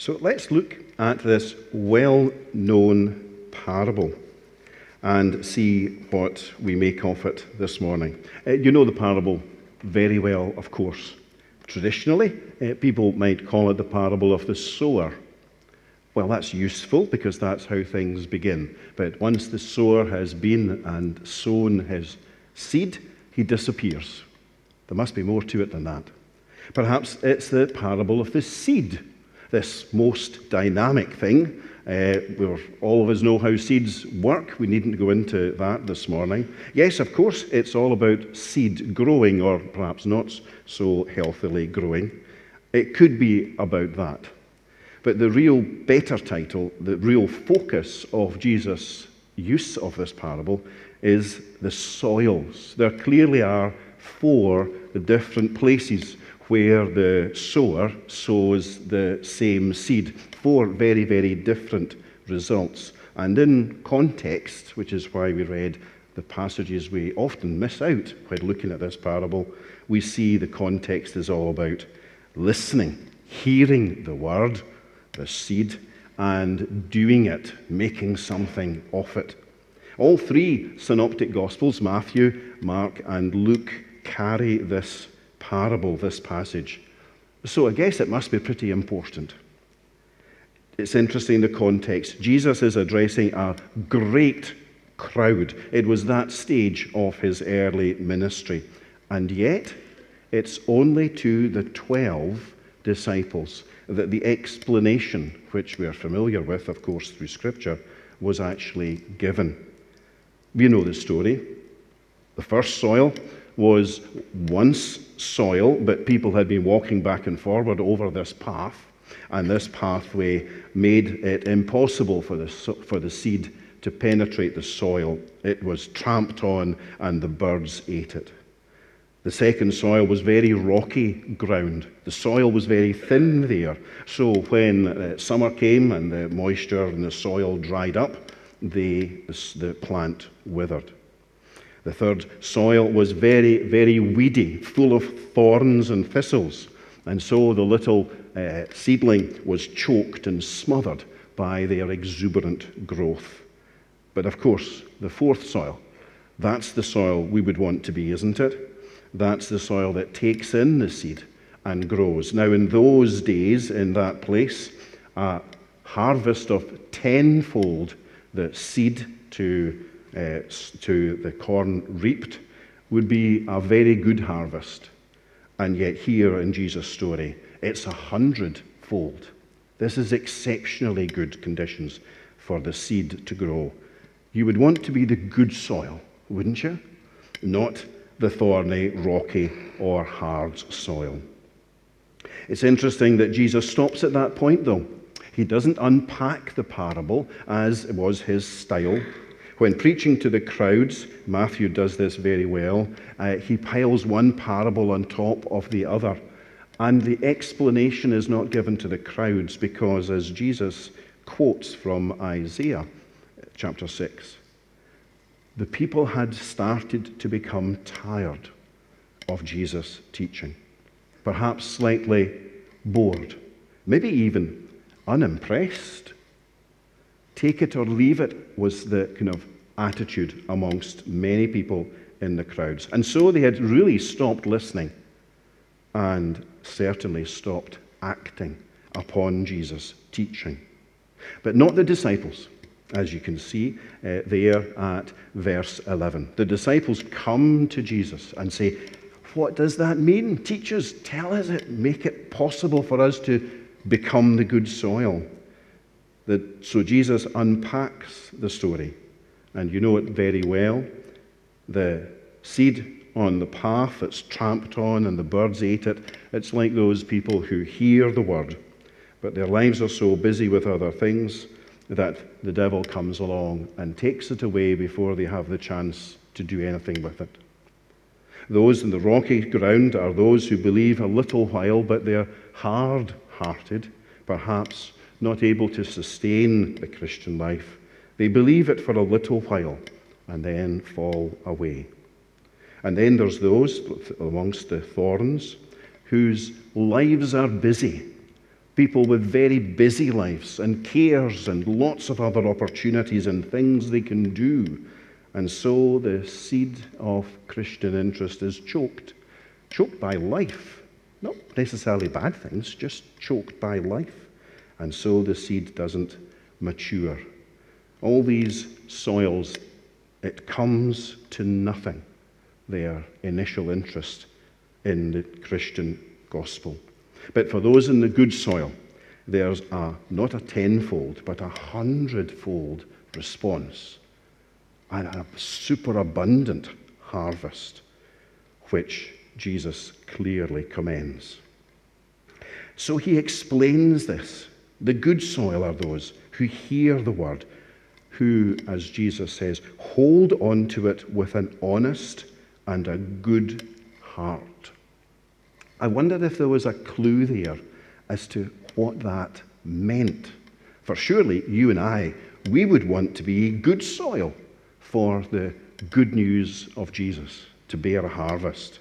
So let's look at this well known parable and see what we make of it this morning. Uh, you know the parable very well, of course. Traditionally, uh, people might call it the parable of the sower. Well, that's useful because that's how things begin. But once the sower has been and sown his seed, he disappears. There must be more to it than that. Perhaps it's the parable of the seed, this most dynamic thing. Uh, all of us know how seeds work. We needn't go into that this morning. Yes, of course, it's all about seed growing, or perhaps not so healthily growing. It could be about that. But the real better title, the real focus of Jesus' use of this parable is the soils. There clearly are four different places where the sower sows the same seed. Four very, very different results. And in context, which is why we read the passages we often miss out when looking at this parable, we see the context is all about listening, hearing the word, the seed, and doing it, making something of it. All three synoptic gospels, Matthew, Mark, and Luke, carry this parable, this passage. So I guess it must be pretty important. It's interesting the context. Jesus is addressing a great crowd. It was that stage of his early ministry. And yet, it's only to the 12 disciples that the explanation, which we are familiar with, of course, through Scripture, was actually given. We know the story. The first soil was once soil, but people had been walking back and forward over this path, and this pathway made it impossible for the, for the seed to penetrate the soil. It was tramped on, and the birds ate it. The second soil was very rocky ground. The soil was very thin there. So when uh, summer came and the moisture in the soil dried up, the, the plant withered. The third soil was very, very weedy, full of thorns and thistles. And so the little uh, seedling was choked and smothered by their exuberant growth. But of course, the fourth soil, that's the soil we would want to be, isn't it? That's the soil that takes in the seed and grows. Now, in those days, in that place, a harvest of tenfold the seed to, uh, to the corn reaped would be a very good harvest. And yet, here in Jesus' story, it's a hundredfold. This is exceptionally good conditions for the seed to grow. You would want to be the good soil, wouldn't you? Not the thorny, rocky, or hard soil. It's interesting that Jesus stops at that point, though. He doesn't unpack the parable as it was his style. When preaching to the crowds, Matthew does this very well. Uh, he piles one parable on top of the other. And the explanation is not given to the crowds because, as Jesus quotes from Isaiah chapter 6, the people had started to become tired of Jesus' teaching, perhaps slightly bored, maybe even unimpressed. Take it or leave it was the kind of attitude amongst many people in the crowds. And so they had really stopped listening and certainly stopped acting upon Jesus' teaching. But not the disciples as you can see uh, there at verse 11. The disciples come to Jesus and say, What does that mean? Teach us, tell us it, make it possible for us to become the good soil. So Jesus unpacks the story, and you know it very well. The seed on the path that's tramped on and the birds ate it. It's like those people who hear the word, but their lives are so busy with other things that the devil comes along and takes it away before they have the chance to do anything with it. Those in the rocky ground are those who believe a little while, but they're hard hearted, perhaps not able to sustain the Christian life. They believe it for a little while and then fall away. And then there's those amongst the thorns whose lives are busy. People with very busy lives and cares and lots of other opportunities and things they can do. And so the seed of Christian interest is choked. Choked by life. Not necessarily bad things, just choked by life. And so the seed doesn't mature. All these soils, it comes to nothing their initial interest in the Christian gospel. But for those in the good soil, there's a, not a tenfold, but a hundredfold response and a superabundant harvest, which Jesus clearly commends. So he explains this. The good soil are those who hear the word, who, as Jesus says, hold on to it with an honest and a good heart. I wondered if there was a clue there as to what that meant. For surely you and I, we would want to be good soil for the good news of Jesus, to bear a harvest.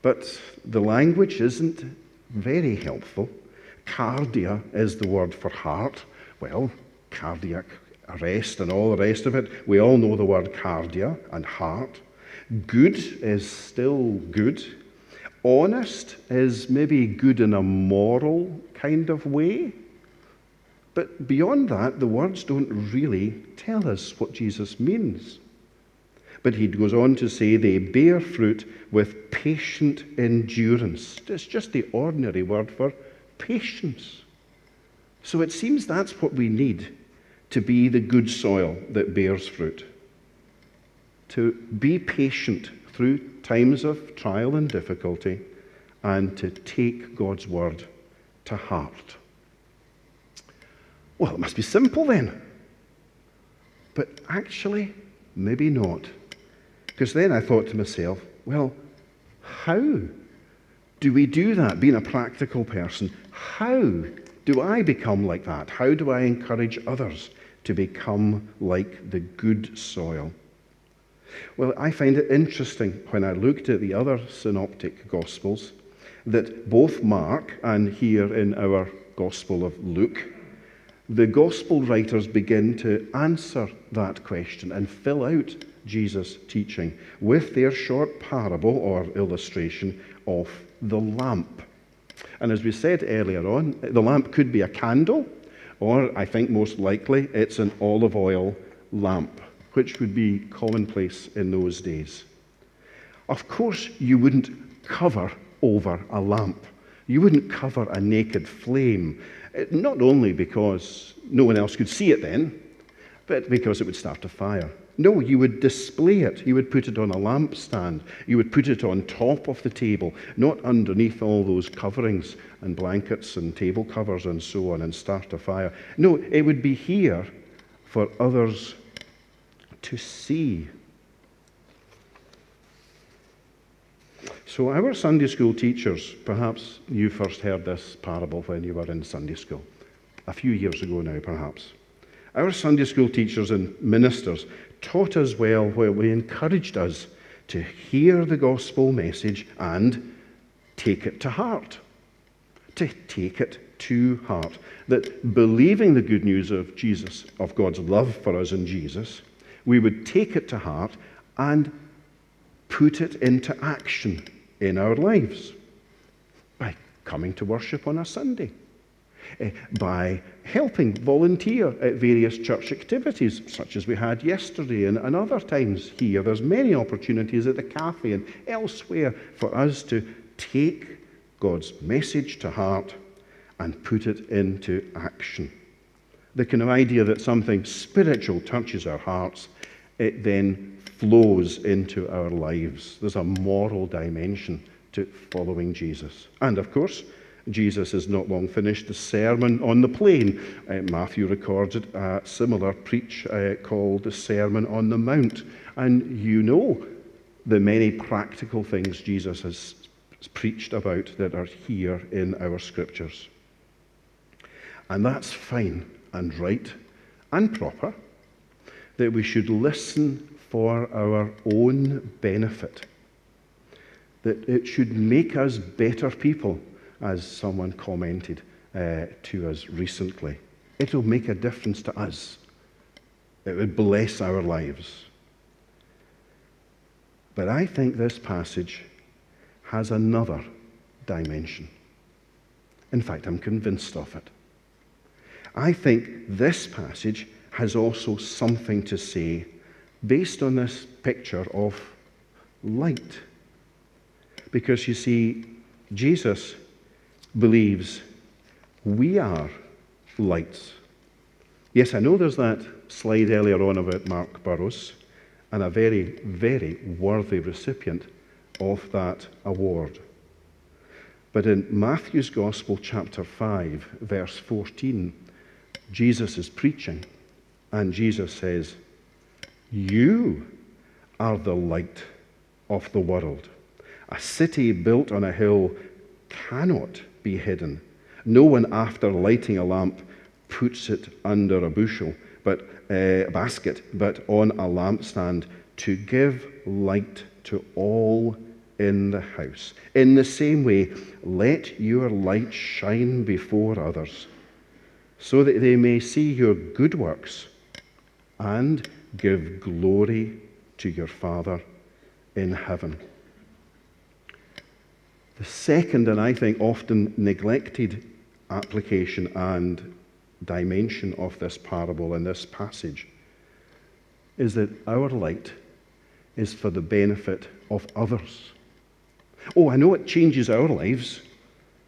But the language isn't very helpful. Cardia is the word for heart. Well, cardiac arrest and all the rest of it. We all know the word cardia and heart. Good is still good. Honest is maybe good in a moral kind of way. But beyond that, the words don't really tell us what Jesus means. But he goes on to say they bear fruit with patient endurance. It's just the ordinary word for patience. So it seems that's what we need to be the good soil that bears fruit to be patient through times of trial and difficulty and to take God's word to heart. Well, it must be simple then. But actually, maybe not. Because then I thought to myself, well, how do we do that, being a practical person? How do I become like that? How do I encourage others to become like the good soil? Well, I find it interesting when I looked at the other synoptic gospels that both Mark and here in our Gospel of Luke, the gospel writers begin to answer that question and fill out Jesus' teaching with their short parable or illustration of the lamp. And as we said earlier on, the lamp could be a candle, or I think most likely it's an olive oil lamp which would be commonplace in those days. Of course, you wouldn't cover over a lamp. You wouldn't cover a naked flame, eh, not only because no one else could see it then, but because it would start a fire. No, you would display it. You would put it on a lampstand. You would put it on top of the table, not underneath all those coverings and blankets and table covers and so on, and start a fire. No, it would be here for others to see. So, our Sunday school teachers, perhaps you first heard this parable when you were in Sunday school, a few years ago now, perhaps. Our Sunday school teachers and ministers taught us well where we encouraged us to hear the gospel message and take it to heart. To take it to heart. That believing the good news of Jesus, of God's love for us in Jesus, we would take it to heart and put it into action in our lives by coming to worship on a Sunday, Eh, by helping volunteer at various church activities, such as we had yesterday and, and other times here. There's many opportunities at the cafe and elsewhere for us to take God's message to heart and put it into action. The kind of idea that something spiritual touches our hearts it then flows into our lives. There's a moral dimension to following Jesus. And of course, Jesus has not long finished the Sermon on the Plain. Uh, Matthew recorded a similar preach uh, called the Sermon on the Mount. And you know the many practical things Jesus has preached about that are here in our scriptures. And that's fine and right and proper that we should listen for our own benefit, that it should make us better people, as someone commented uh, to us recently. It will make a difference to us, it would bless our lives. But I think this passage has another dimension. In fact, I'm convinced of it. I think this passage has also something to say based on this picture of light. Because you see, Jesus believes we are lights. Yes, I know there's that slide earlier on about Mark Burrows and a very, very worthy recipient of that award. But in Matthew's Gospel, chapter 5, verse 14, Jesus is preaching, and Jesus says, You are the light of the world. A city built on a hill cannot be hidden. No one, after lighting a lamp, puts it under a bushel, but a uh, basket, but on a lampstand to give light to all in the house. In the same way, let your light shine before others so that they may see your good works and give glory to your Father in heaven. The second, and I think often neglected application and dimension of this parable in this passage is that our light is for the benefit of others. Oh, I know it changes our lives.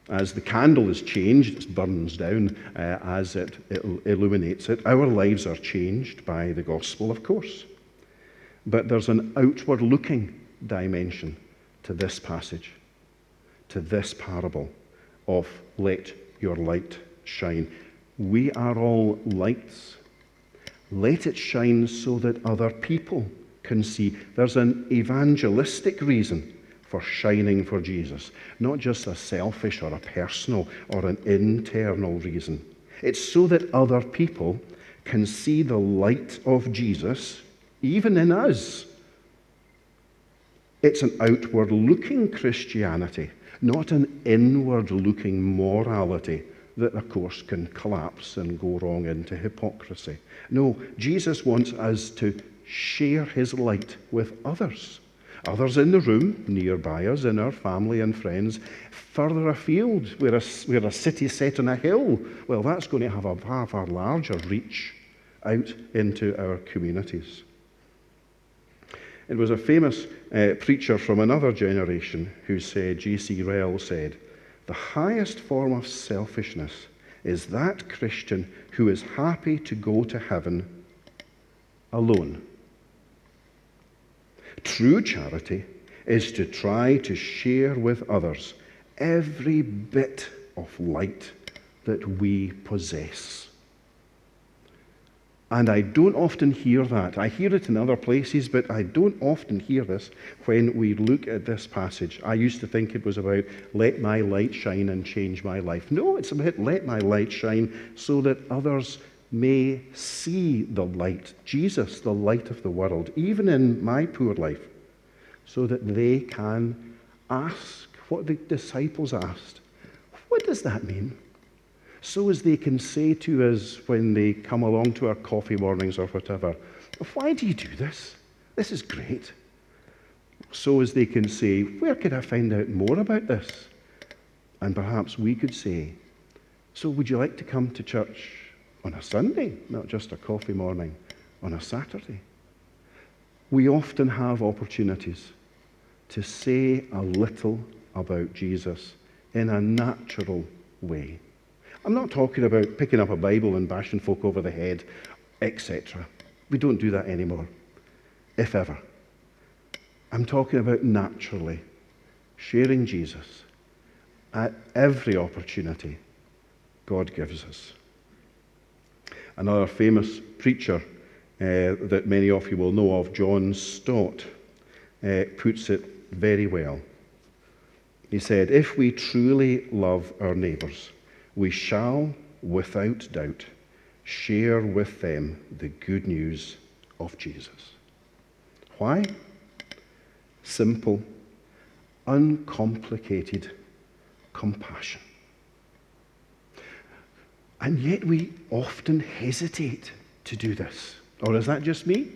As the candle is changed, it burns down uh, as it, it illuminates it. Our lives are changed by the gospel, of course. But there's an outward looking dimension to this passage, to this parable of let your light shine. We are all lights. Let it shine so that other people can see. There's an evangelistic reason for shining for Jesus, not just a selfish or a personal or an internal reason. It's so that other people can see the light of Jesus even in us. It's an outward looking Christianity, not an inward looking morality that, of course, can collapse and go wrong into hypocrisy. No, Jesus wants us to share his light with others. Others in the room, nearby us, in our family and friends. Further afield, where a, where a city set on a hill, well, that's going to have a far, far larger reach out into our communities. It was a famous uh, preacher from another generation who said, J.C. Ryle said, the highest form of selfishness is that Christian who is happy to go to heaven alone. True charity is to try to share with others every bit of light that we possess. And I don't often hear that. I hear it in other places, but I don't often hear this when we look at this passage. I used to think it was about let my light shine and change my life. No, it's about let my light shine so that others may see the light, Jesus, the light of the world, even in my poor life, so that they can ask what the disciples asked. What does that mean? So as they can say to us when they come along to our coffee mornings or whatever, why do you do this? This is great. So as they can say, where could I find out more about this? And perhaps we could say, so would you like to come to church on a Sunday, not just a coffee morning, on a Saturday. We often have opportunities to say a little about Jesus in a natural way. I'm not talking about picking up a Bible and bashing folk over the head, etc. We don't do that anymore. if ever. I'm talking about naturally sharing Jesus at every opportunity God gives us. Another famous preacher uh, that many of you will know of, John Stott, uh, puts it very well. He said, If we truly love our neighbours, we shall, without doubt, share with them the good news of Jesus. Why? Simple, uncomplicated compassion. And yet we often hesitate to do this. Or is that just me?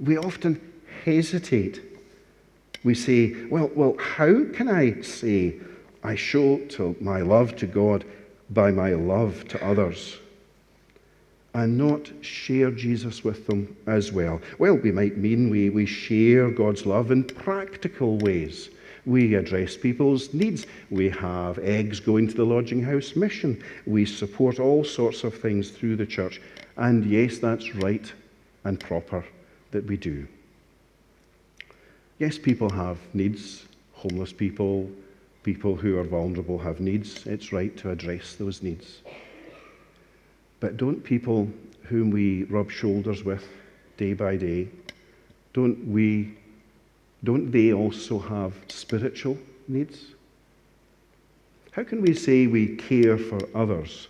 We often hesitate. We say, well, well, how can I say I show to my love to God by my love to others and not share Jesus with them as well? Well, we might mean we, we share God's love in practical ways. We address people's needs. We have eggs going to the lodging house mission. We support all sorts of things through the church. And yes, that's right and proper that we do. Yes, people have needs. Homeless people, people who are vulnerable have needs. It's right to address those needs. But don't people whom we rub shoulders with day by day, don't we don't they also have spiritual needs? How can we say we care for others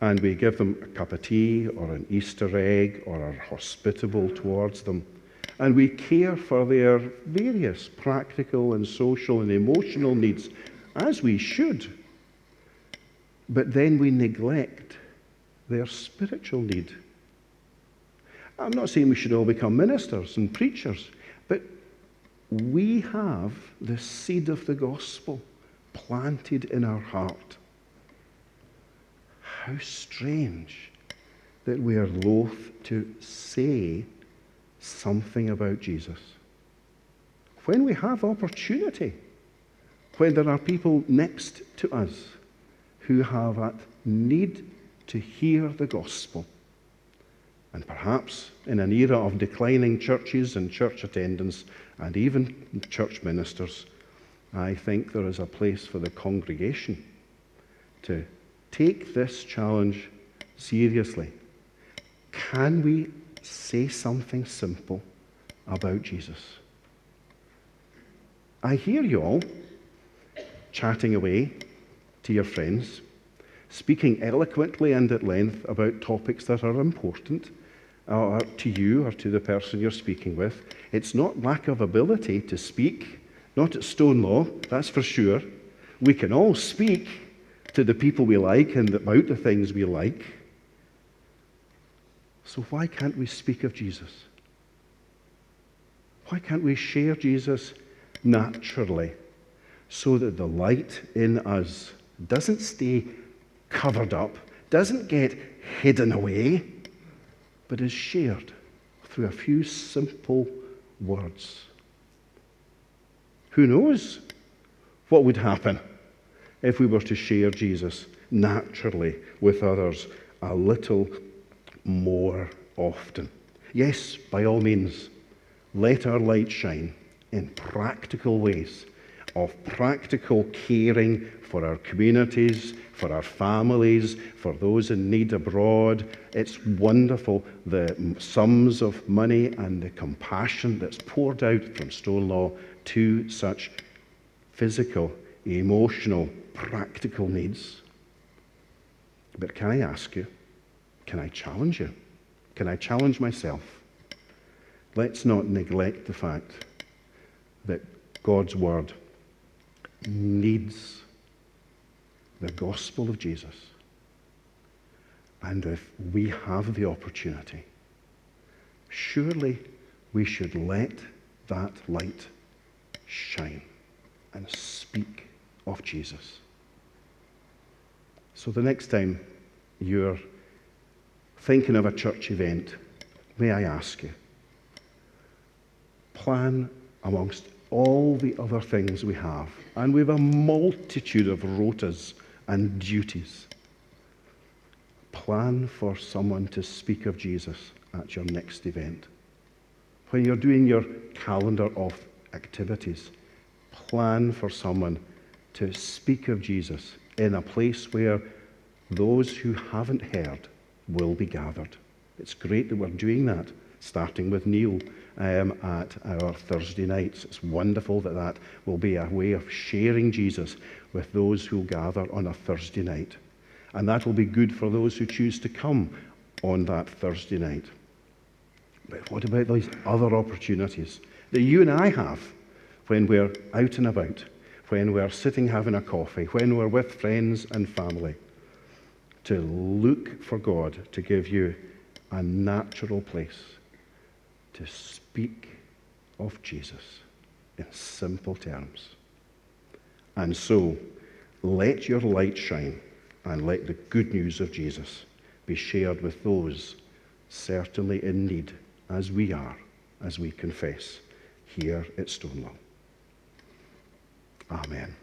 and we give them a cup of tea or an Easter egg or are hospitable towards them and we care for their various practical and social and emotional needs as we should, but then we neglect their spiritual need? I'm not saying we should all become ministers and preachers, but we have the seed of the gospel planted in our heart. How strange that we are loath to say something about Jesus. When we have opportunity, when there are people next to us who have that need to hear the gospel, and perhaps in an era of declining churches and church attendance, and even church ministers, I think there is a place for the congregation to take this challenge seriously. Can we say something simple about Jesus? I hear you all chatting away to your friends, speaking eloquently and at length about topics that are important or to you or to the person you're speaking with. It's not lack of ability to speak, not at Stonelaw, that's for sure. We can all speak to the people we like and about the things we like. So why can't we speak of Jesus? Why can't we share Jesus naturally so that the light in us doesn't stay covered up, doesn't get hidden away? but is shared through a few simple words. Who knows what would happen if we were to share Jesus naturally with others a little more often? Yes, by all means, let our light shine in practical ways of practical caring for our communities, for our families, for those in need abroad. It's wonderful the sums of money and the compassion that's poured out from Stonelaw to such physical, emotional, practical needs. But can I ask you, can I challenge you? Can I challenge myself? Let's not neglect the fact that God's Word needs the gospel of Jesus. And if we have the opportunity, surely we should let that light shine and speak of Jesus. So the next time you're thinking of a church event, may I ask you, plan amongst all the other things we have, and we have a multitude of rotas and duties. Plan for someone to speak of Jesus at your next event. when you're doing your calendar of activities, plan for someone to speak of Jesus in a place where those who haven't heard will be gathered. It's great that we're doing that, starting with Neil um, at our Thursday nights. It's wonderful that that will be a way of sharing Jesus with those who gather on a Thursday night. And that will be good for those who choose to come on that Thursday night. But what about those other opportunities that you and I have when we're out and about, when we're sitting having a coffee, when we're with friends and family? To look for God to give you a natural place to speak of Jesus in simple terms. And so, let your light shine and let the good news of Jesus be shared with those certainly in need, as we are, as we confess here at Stonelaw. Amen.